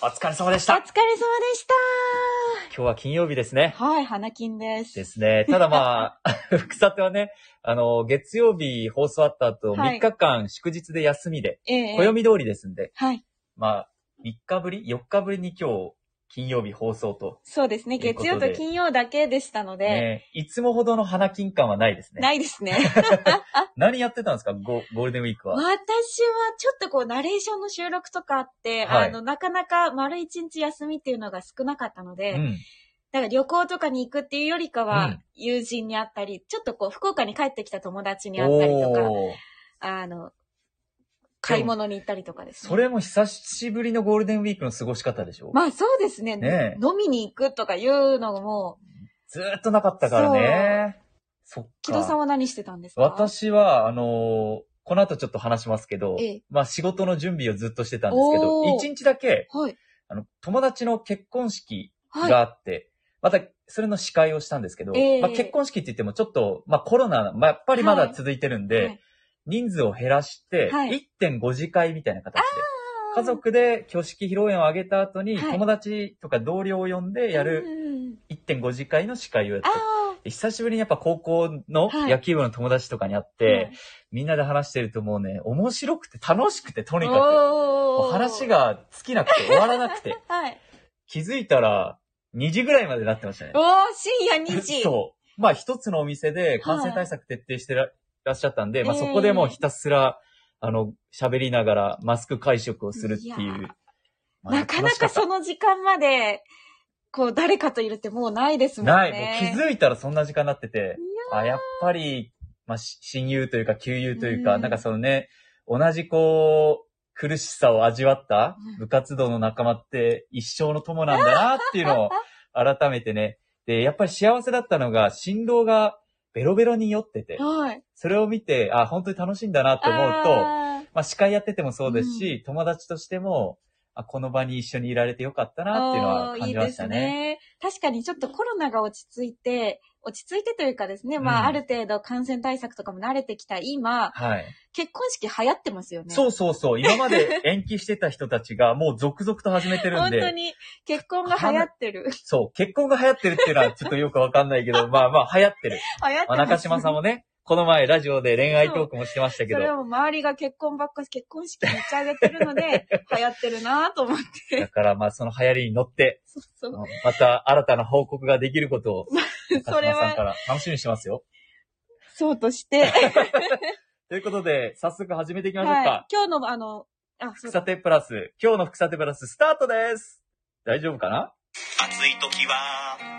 お疲れ様でしお疲れ様た。でした。今日は金曜日ですね。はい、花金です。ですね。ただまあ、草手はね、あの、月曜日放送あった後、はい3日間祝日で休みで、ええ暦通りですんで、はい。まあ、3日ぶり ?4 日ぶりに今日、金曜日放送と、そうですね。月曜と金曜だけでしたので、ね、いつもほどの花金感はないですね。ないですね。何やってたんですか？ゴゴールデンウィークは。私はちょっとこう、ナレーションの収録とかあって、はいあの、なかなか丸一日休みっていうのが少なかったので、うん。だから旅行とかに行くっていうよりかは、うん友人に会ったり、ちょっとこう、福岡に帰ってきた友達に会ったりとか、あの、買い物に行ったりとかですね。それも久しぶりのゴールデンウィークの過ごし方でしょ、まあそうですねねえ飲みに行くとかいうのも、ずーっとなかったからね。そっか。木戸さんは何してたんですか？私は、あのーこの後ちょっと話しますけど、ええまあ仕事の準備をずっとしてたんですけど、一日だけ、はい。あの、友達の結婚式はい。があって、また、それの司会をしたんですけど、ええまあ結婚式って言ってもちょっと、まあコロナ、まあやっぱりまだ続いてるんで、はい人数を減らして、はい1.5次会みたいな形で、家族で挙式披露宴を挙げた後に、はい友達とか同僚を呼んでやるうん1.5次会の司会をやって久しぶりにやっぱ高校のはい野球部の友達とかに会っあ。て、みんなで話してるともうね、面白くて楽しくて、とにかく。話。が尽きなくて、終わらなくて、はい。気づいたら2時ぐらいまでなってましたねお。ー、深夜2時。そう。まあ一つのお店で感染対策徹底してららっしゃったんで、まあええ。そこでもうひたすら、あの、喋りながらマスク会食をするっていう。まあなかなかその時間まで、こう、誰かといるってもうないですもんね。ない、もう気づいたらそんな時間になってて、あ、やっぱり、まあ、し親友というか、旧友というか、うん。なんかそのね、同じこう、苦しさを味わったうん。部活動の仲間って一生の友なんだなっていうのを 改めてね。で、やっぱり幸せだったのが、振動がベロベロに酔ってて、はい。それを見て、あ、本当に楽しいんだなって思うと、あまあ、司会やっててもそうですし、友達としても、あ、この場に一緒にいられてよかったーなっていうのは感じましたね。いいね。確かにちょっとコロナが落ち着いて、落ち着いてというかですね、まあ、うんある程度感染対策とかも慣れてきた今、はい。結婚式流行ってますよね。そうそうそう。今まで延期してた人たちがもう続々と始めてるんで。本当に結婚が流行ってる。そう、結婚が流行ってるっていうのはちょっとよくわかんないけど、まあまあ流行ってる。まあ、流行ってます。中島さんもね、この前ラジオで恋愛トークもしてましたけど、それはもう周りが結婚ばっかり、結婚式めっちゃ上げてるので、流行ってるなと思って。だからまあその流行りに乗って、そうそう。また新たな報告ができることを、中 それ島さんかは、ら楽しみにしてますよ。そうとして。ということで、早速始めていきましょうはいか。。今日の、あの、あ、そう草手プラス、今日の草手プラススタートです大丈夫かな？暑い時は「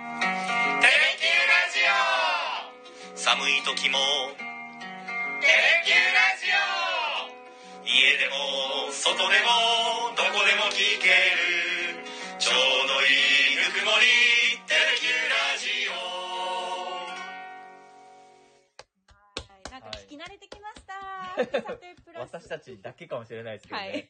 寒い時も「テレキューラジオ」家でも外でもどこでも聞ける。ちょうどいいぬくもり「テレキューラジオ」はいなんか聞き慣れてきました。さてプラス。私たちだけかもしれないですけどね。はい。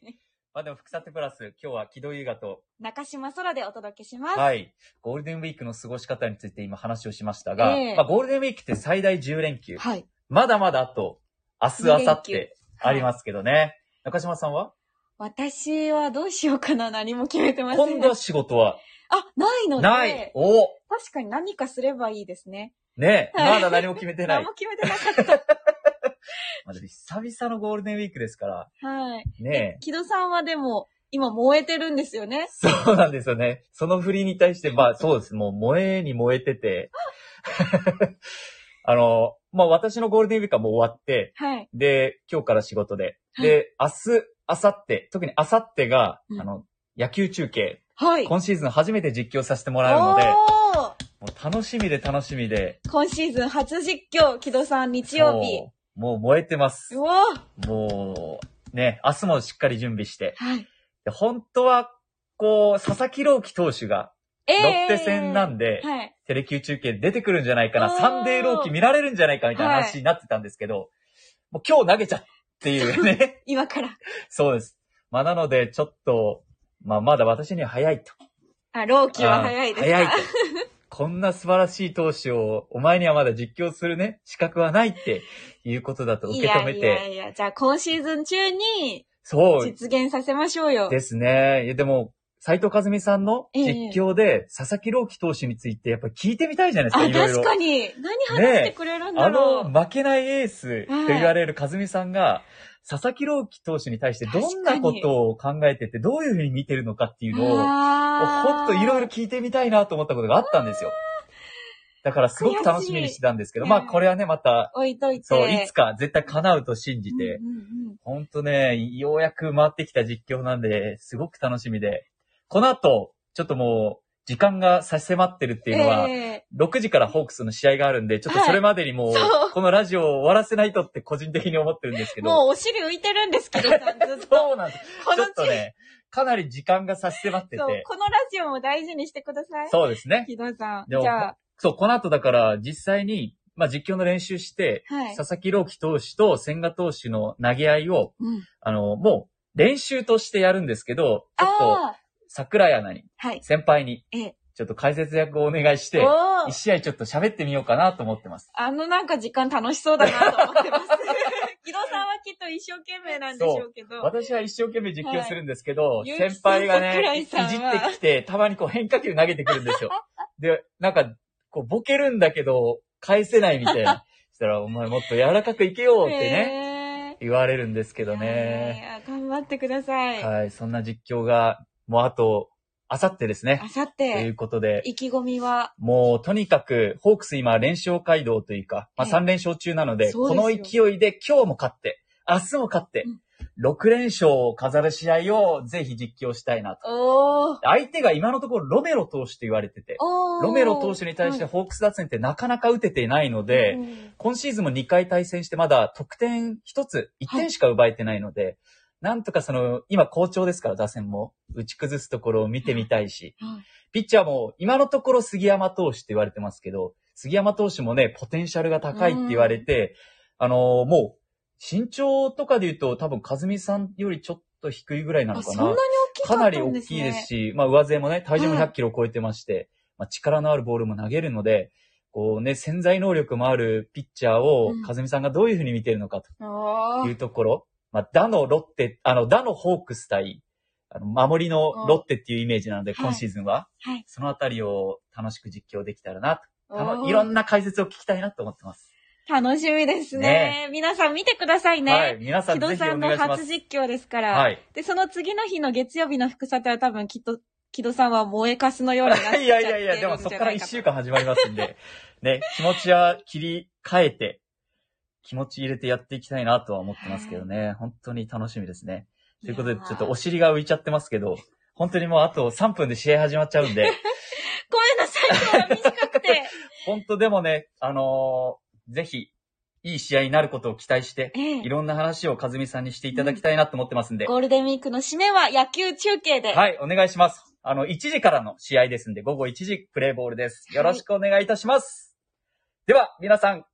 まあでも、草手プラス、今日は木戸優雅と、中島空でお届けします。はい。ゴールデンウィークの過ごし方について今話をしましたが、ええまあ、ゴールデンウィークって最大10連休。はい。まだまだあと、明日、明二連休後日ありますけどね。中島さんは？私はどうしようかな。何も決めてません。今度は仕事は？あ、ないので。ない。お確かに何かすればいいですね。ねえ、はいまだ何も決めてない 何も。決めてなかっ まあ、でも久々のゴールデンウィークですから、た。はい。ねえ。木戸さんはでも、今燃えてるんですよね？そうなんですよね。その振りに対して、まあそうです。もう燃えに燃えてて。あの、まあ私のゴールデンウィークはもう終わって、はい。で、今日から仕事で。はいで、明日、明後日、特に明後日が、うんあの、野球中継、はい。今シーズン初めて実況させてもらうので、もう楽しみで楽しみで、今シーズン初実況、木戸さん日曜日。もう燃えてますう。もう、ね、明日もしっかり準備して。はい。で本当は、こう、佐々木朗希投手が、えロッテ戦なんではい。テレキュー中継出てくるんじゃないかな、サンデー朗希見られるんじゃないかみたいな話になってたんですけど、もう今日投げちゃっていうね。今から。そうです。まあなので、ちょっと、まあまだ私には早いと。あ、老期は早いですか？早いと。こんな素晴らしい投手を、お前にはまだ実況するね、資格はないっていうことだと受け止めて、いやいやいや、じゃあ今シーズン中にそう実現させましょうよ。ですね。いやでも、斉藤和美さんの実況で、佐々木朗希投手についてやっぱり聞いてみたいじゃないですか、あ、いろいろ確。かに。何話してくれるんだあろう。の、負けないエースと言われる和美さんが、佐々木朗希投手に対してどんなことを考えてて、どういうふうに見てるのかっていうのを、ほんといろいろ聞いてみたいなと思ったことがあったんですよ。だからすごく楽しみにしてたんですけど、まあこれはね、また、置いといて。そう、いつか絶対叶うと信じて、ほんとね、ようやく回ってきた実況なんで、すごく楽しみで、この後、ちょっともう、時間が差し迫ってるっていうのは、え6時からホークスの試合があるんで、ちょっとそれまでにもう、このラジオを終わらせないとって個人的に思ってるんですけど。えもうお尻浮いてるんですけどさ、ずっと。そうなんです。このちょっとね、かなり時間が差し迫ってて。このラジオも大事にしてください。そうですね。木戸さん。じゃあ、そう、この後だから実際に、まあ実況の練習して、はい。佐々木朗希投手と千賀投手の投げ合いを、うん。あの、もう練習としてやるんですけど、ちょっと桜井アナに、はい。先輩に、ええ。ちょっと解説役をお願いして、おー一試合ちょっと喋ってみようかなと思ってます。あのなんか時間楽しそうだなと思ってます。木戸さんはきっと一生懸命なんでしょうけど。私は一生懸命実況するんですけど、はい先輩が桜ね、いじ井さんはってきて、たまにこう変化球投げてくるんですよ。で、なんか、こうボケるんだけど、返せないみたいな。そしたら、お前もっと柔らかくいけよってね、ね言われるんですけどね。頑張ってください。はい、そんな実況が、もうあと、あさってですね。あ。さっといて、うことで、意気込みは、もうとにかく、ホークス今連勝街道というか、まあええ。3連勝中なので、こそうですよ。の勢いで今日も勝って、明日も勝ってうん、6連勝を飾る試合をぜひ実況したいなと。おー。相手が今のところロメロ投手と言われてて、おー。ロメロ投手に対してホークス打線ってなかなか打てていないので、うん今シーズンも2回対戦してまだ得点1つ、1点しか奪えてないので、なんとかその、今好調ですから打線も、打ち崩すところを見てみたいし、はい。ピッチャーも今のところ杉山投手って言われてますけど、杉山投手もね、ポテンシャルが高いって言われて、あのーもう、身長とかで言うと多分、和美さんよりちょっと低いぐらいなのあ、かな。そんなに。大きかかったなんり大きいですし、まあ上背もね、体重もはい。100キロ超えてまして、まあ力のあるボールも投げるので、こうね、潜在能力もあるピッチャーをうん、和美さんがどういうふうに見てるのかというところ、まあ、打のロッテ、あの、打のホークス対、あの、守りのロッテっていうイメージなので、はい今シーズンは、はい。そのあたりを楽しく実況できたらなと、いろんな解説を聞きたいなと思ってます。楽しみですね。ね皆さん見てくださいね。はい、皆さん木戸さんの。初実況ですから。はい。で、その次の日の月曜日の副査定は多分きっと、木戸さんは燃えかすのようになっちゃってるんいじゃやいやいや、でもそこから一週間始まりますんで、ね、気持ちは切り替えて、気持ち入れてやっていきたいなとは思ってますけどね、本当に楽しみですね。ということで、ちょっとお尻が浮いちゃってますけど、本当にもうあと3分で試合始まっちゃうんで、ごめんなさい、今日は短くて。本当でもね、あのーぜひ、いい試合になることを期待して、ええいろんな話を和美さんにしていただきたいなと思ってますんで、ゴールデンウィークの締めは野球中継で。はい、お願いします。あの、1時からの試合ですんで、午後1時プレイボールです。よろしくお願いいたします。では、皆さん、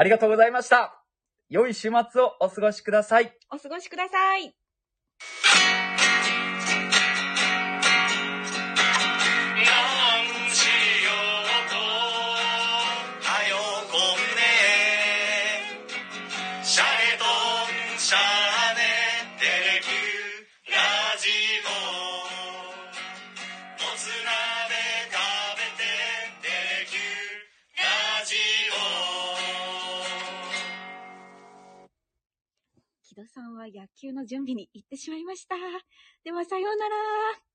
ありがとうございました。良い週末をお過ごしください。お過ごしください。野球の準備に行ってしまいました。では、さようなら。